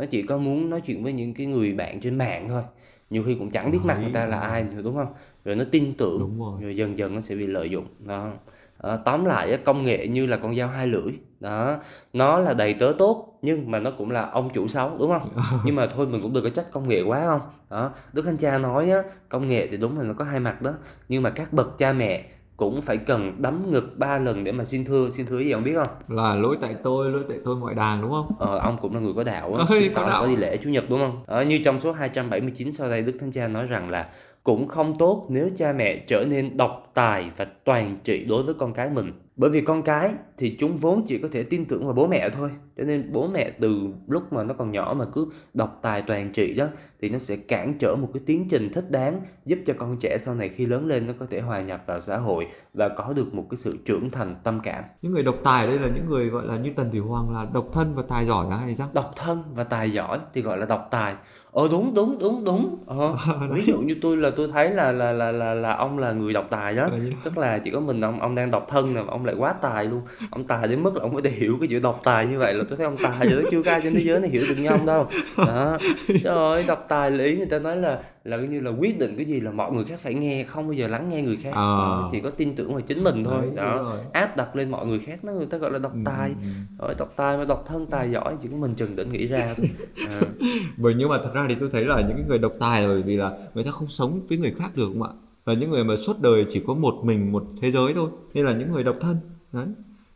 Speaker 6: nó chỉ có muốn nói chuyện với những cái người bạn trên mạng thôi. Nhiều khi cũng chẳng biết mặt người ta là ai đúng không? Rồi nó tin tưởng
Speaker 1: đúng rồi.
Speaker 6: rồi dần dần nó sẽ bị lợi dụng đó. Ờ, tóm lại công nghệ như là con dao hai lưỡi đó. Nó là đầy tớ tốt nhưng mà nó cũng là ông chủ xấu đúng không? Nhưng mà thôi mình cũng đừng có trách công nghệ quá không? Đó. Đức anh cha nói á công nghệ thì đúng là nó có hai mặt đó. Nhưng mà các bậc cha mẹ cũng phải cần đấm ngực ba lần để mà xin thưa xin thưa gì ông biết không
Speaker 1: là lỗi tại tôi lỗi tại tôi ngoại đàn đúng không
Speaker 6: Ờ, ông cũng là người có đạo á,
Speaker 1: có đạo.
Speaker 6: có đi lễ chủ nhật đúng không? Ờ, như trong số 279 sau đây Đức Thánh Cha nói rằng là cũng không tốt nếu cha mẹ trở nên độc tài và toàn trị đối với con cái mình. Bởi vì con cái thì chúng vốn chỉ có thể tin tưởng vào bố mẹ thôi. Cho nên bố mẹ từ lúc mà nó còn nhỏ mà cứ độc tài toàn trị đó thì nó sẽ cản trở một cái tiến trình thích đáng giúp cho con trẻ sau này khi lớn lên nó có thể hòa nhập vào xã hội và có được một cái sự trưởng thành tâm cảm.
Speaker 1: những người độc tài đây là những người gọi là như tần thủy hoàng là độc thân và tài giỏi là hay sao
Speaker 6: độc thân và tài giỏi thì gọi là độc tài ờ đúng đúng đúng đúng. Ờ, ví dụ như tôi là tôi thấy là là là là là ông là người độc tài đó. Tức là chỉ có mình ông ông đang độc thân nè ông lại quá tài luôn. Ông tài đến mức là ông có thể hiểu cái chữ độc tài như vậy là tôi thấy ông tài rồi đó. Chưa có ai trên thế giới này hiểu được ông đâu. Đó. Trời ơi độc tài là ý người ta nói là là coi như là quyết định cái gì là mọi người khác phải nghe không bao giờ lắng nghe người khác.
Speaker 1: À.
Speaker 6: Chỉ có tin tưởng vào chính mình thôi.
Speaker 1: Đấy,
Speaker 6: đó áp đặt lên mọi người khác đó người ta gọi là độc tài
Speaker 1: Ừ, ừ.
Speaker 6: rồi độc tài mà độc thân tài giỏi chỉ có mình Trần Tĩnh nghĩ ra thôi. À.
Speaker 1: bởi nhưng mà thật ra thì tôi thấy là những cái người độc tài là bởi vì là người ta không sống với người khác được không ạ và những người mà suốt đời chỉ có một mình một thế giới thôi. Nên là những người độc thân đấy.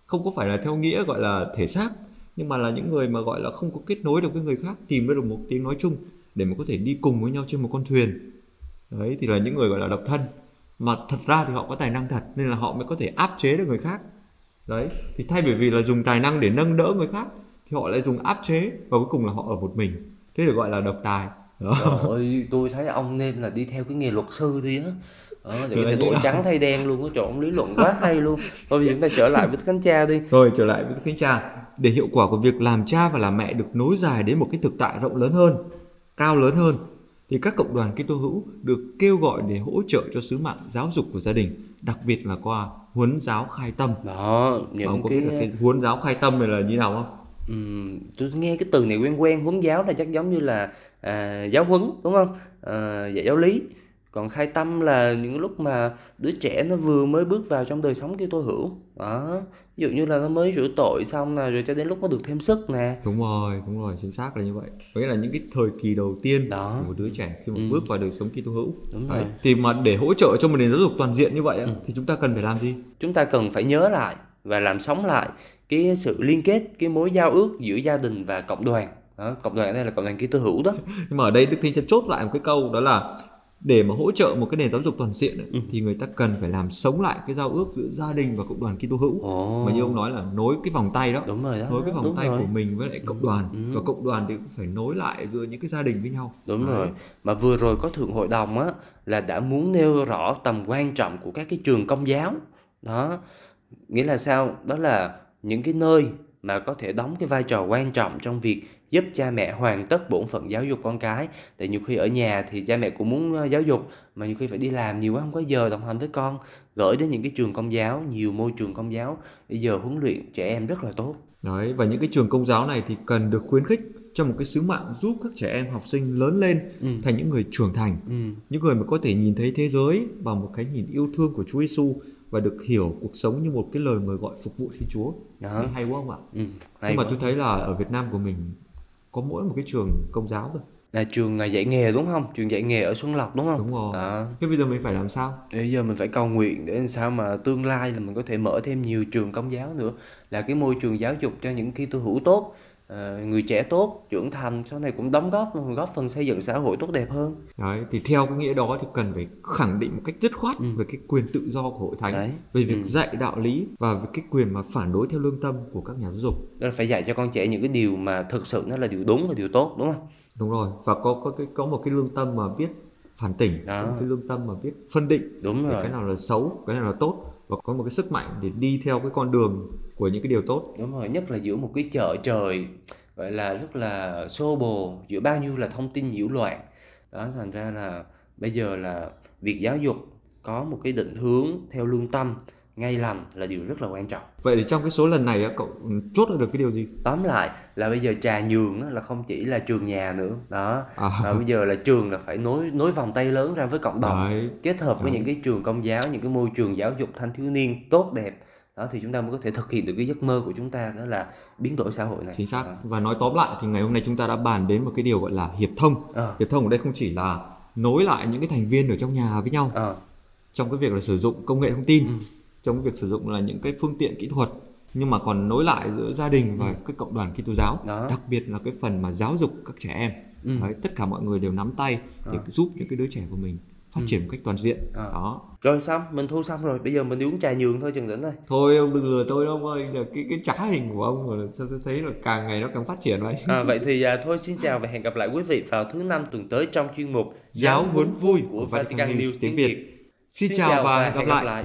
Speaker 1: Không có phải là theo nghĩa gọi là thể xác nhưng mà là những người mà gọi là không có kết nối được với người khác tìm được một tiếng nói chung để mà có thể đi cùng với nhau trên một con thuyền. Đấy thì là những người gọi là độc thân. Mà thật ra thì họ có tài năng thật nên là họ mới có thể áp chế được người khác. Đấy thì thay bởi vì là dùng tài năng để nâng đỡ người khác thì họ lại dùng áp chế và cuối cùng là họ ở một mình. Thế được gọi là độc tài. Đó.
Speaker 6: Trời ơi, tôi thấy ông nên là đi theo cái nghề luật sư đi á. Ờ, đổi
Speaker 1: nào?
Speaker 6: trắng thay đen luôn á. Trời ông lý luận quá hay luôn. Thôi chúng ta trở lại với cánh cha đi.
Speaker 1: Rồi trở lại với kính cha. Để hiệu quả của việc làm cha và làm mẹ được nối dài đến một cái thực tại rộng lớn hơn, cao lớn hơn thì các cộng đoàn Kitô hữu được kêu gọi để hỗ trợ cho sứ mạng giáo dục của gia đình, đặc biệt là qua huấn giáo khai tâm.
Speaker 6: đó những
Speaker 1: ông có
Speaker 6: cái,
Speaker 1: biết là cái huấn giáo khai tâm này là như nào không?
Speaker 6: ừm, tôi nghe cái từ này quen quen huấn giáo là chắc giống như là à, giáo huấn đúng không à, dạy giáo lý còn khai tâm là những lúc mà đứa trẻ nó vừa mới bước vào trong đời sống Kitô hữu đó ví dụ như là nó mới rửa tội xong nè rồi cho đến lúc nó được thêm sức nè
Speaker 1: Đúng rồi, đúng rồi, chính xác là như vậy. Có nghĩa là những cái thời kỳ đầu tiên
Speaker 6: Đó.
Speaker 1: của một đứa trẻ khi mà
Speaker 6: Ừ.
Speaker 1: bước vào đời sống Kitô hữu.
Speaker 6: Đúng
Speaker 1: Đấy.
Speaker 6: rồi.
Speaker 1: Thì mà để hỗ trợ cho một nền giáo dục toàn diện như vậy
Speaker 6: Ừ.
Speaker 1: thì chúng ta cần phải làm gì?
Speaker 6: chúng ta cần phải nhớ lại và làm sống lại cái sự liên kết cái mối giao ước giữa gia đình và cộng đoàn đó, cộng đoàn đây là cộng đoàn Kitô hữu đó
Speaker 1: nhưng mà ở đây đức thánh cha chốt lại một cái câu đó là để mà hỗ trợ một cái nền giáo dục toàn diện ấy,
Speaker 6: Ừ.
Speaker 1: thì người ta cần phải làm sống lại cái giao ước giữa gia đình và cộng đoàn Kitô hữu
Speaker 6: Ồ.
Speaker 1: mà như ông nói là nối cái vòng tay đó
Speaker 6: đúng rồi đó
Speaker 1: nối cái vòng
Speaker 6: đúng
Speaker 1: tay
Speaker 6: rồi.
Speaker 1: của mình với lại cộng đoàn
Speaker 6: Ừ.
Speaker 1: và cộng đoàn thì cũng phải nối lại giữa những cái gia đình với nhau
Speaker 6: Đúng
Speaker 1: Đấy.
Speaker 6: rồi. Mà vừa rồi có thượng hội đồng á là đã muốn nêu rõ tầm quan trọng của các cái trường công giáo. Đó. Nghĩa là sao? Đó là những cái nơi mà có thể đóng cái vai trò quan trọng trong việc giúp cha mẹ hoàn tất bổn phận giáo dục con cái. Tại nhiều khi ở nhà thì cha mẹ cũng muốn giáo dục mà nhiều khi phải đi làm nhiều quá không có giờ đồng hành với con. Gửi đến những cái trường công giáo, nhiều môi trường công giáo bây giờ huấn luyện trẻ em rất là tốt.
Speaker 1: Đấy, và những cái trường công giáo này thì cần được khuyến khích trong một cái sứ mạng giúp các trẻ em học sinh lớn lên
Speaker 6: Ừ.
Speaker 1: thành những người trưởng thành
Speaker 6: Ừ.
Speaker 1: những người mà có thể nhìn thấy thế giới bằng một cái nhìn yêu thương của Chúa Giêsu và được hiểu cuộc sống như một cái lời mời gọi phục vụ Thiên Chúa.
Speaker 6: Đó.
Speaker 1: Hay quá không ạ?
Speaker 6: Ừ, hay
Speaker 1: Nhưng mà
Speaker 6: quá.
Speaker 1: tôi thấy là ở Việt Nam của mình có mỗi một cái trường công giáo thôi.
Speaker 6: là trường à, dạy nghề đúng không? Trường dạy nghề ở Xuân Lộc đúng không?
Speaker 1: Đúng rồi.
Speaker 6: Đó.
Speaker 1: Thế bây giờ mình phải làm sao?
Speaker 6: Bây giờ mình phải cầu nguyện để làm sao mà tương lai là mình có thể mở thêm nhiều trường công giáo nữa là cái môi trường giáo dục cho những Kitô hữu tốt, người trẻ tốt, trưởng thành sau này cũng đóng góp góp phần xây dựng xã hội tốt đẹp hơn.
Speaker 1: Đấy, thì theo cái nghĩa đó thì cần phải khẳng định một cách dứt khoát về cái quyền tự do của hội thánh,
Speaker 6: Đấy.
Speaker 1: về việc
Speaker 6: Ừ.
Speaker 1: dạy đạo lý và về cái quyền mà phản đối theo lương tâm của các nhà giáo dục.
Speaker 6: Đó là phải dạy cho con trẻ những cái điều mà thực sự nó là điều đúng và điều tốt đúng không?
Speaker 1: Đúng rồi, và có có cái có một cái lương tâm mà biết phản tỉnh,
Speaker 6: Đó.
Speaker 1: có một cái lương tâm mà biết phân định
Speaker 6: Đúng rồi.
Speaker 1: cái nào là xấu, cái nào là tốt và có một cái sức mạnh để đi theo cái con đường của những cái điều tốt.
Speaker 6: Đúng rồi, nhất là giữa một cái chợ trời gọi là rất là xô bồ giữa bao nhiêu là thông tin nhiễu loạn. Đó thành ra là bây giờ là việc giáo dục có một cái định hướng theo lương tâm, ngay lành là điều rất là quan trọng.
Speaker 1: Vậy thì trong cái số lần này á, cậu chốt được cái điều gì?
Speaker 6: Tóm lại là bây giờ trà nhường á, là không chỉ là trường nhà nữa. Đó.
Speaker 1: À.
Speaker 6: Và bây giờ là trường là phải nối nối vòng tay lớn ra với cộng đồng.
Speaker 1: Đấy.
Speaker 6: Kết hợp với
Speaker 1: Đấy.
Speaker 6: những cái trường công giáo, những cái môi trường giáo dục thanh thiếu niên tốt đẹp. Đó thì chúng ta mới có thể thực hiện được cái giấc mơ của chúng ta đó là biến đổi xã hội này.
Speaker 1: Chính xác.
Speaker 6: Đó.
Speaker 1: Và nói tóm lại thì ngày hôm nay chúng ta đã bàn đến một cái điều gọi là hiệp thông.
Speaker 6: Ờ.
Speaker 1: Hiệp thông ở đây không chỉ là nối lại những cái thành viên ở trong nhà với nhau
Speaker 6: Ờ.
Speaker 1: trong cái việc là sử dụng công nghệ thông tin,
Speaker 6: Ừ.
Speaker 1: trong việc sử dụng là những cái phương tiện kỹ thuật nhưng mà còn nối lại giữa gia đình và cái cộng đoàn Kitô giáo,
Speaker 6: Ừ. Đó.
Speaker 1: đặc biệt là cái phần mà giáo dục các trẻ em.
Speaker 6: Ừ.
Speaker 1: Đấy, tất cả mọi người đều nắm tay để
Speaker 6: Ờ.
Speaker 1: giúp những cái đứa trẻ của mình phát triển một cách toàn diện.
Speaker 6: Ờ.
Speaker 1: Đó.
Speaker 6: Rồi xong, mình thu xong rồi, bây giờ mình đi uống trà nhường thôi Trần Tĩnh ơi.
Speaker 1: Thôi ông đừng lừa tôi đâu ông ơi, giờ cái cái trá hình của ông rồi sao tôi thấy là càng ngày nó càng phát triển vậy.
Speaker 6: À, vậy thì à, thôi xin chào và hẹn gặp lại quý vị vào thứ năm tuần tới trong chuyên mục
Speaker 1: Giáo huấn vui
Speaker 6: của Vatican
Speaker 1: News
Speaker 6: tiếng
Speaker 1: tiếng
Speaker 6: Việt.
Speaker 1: Xin chào và hẹn gặp lại.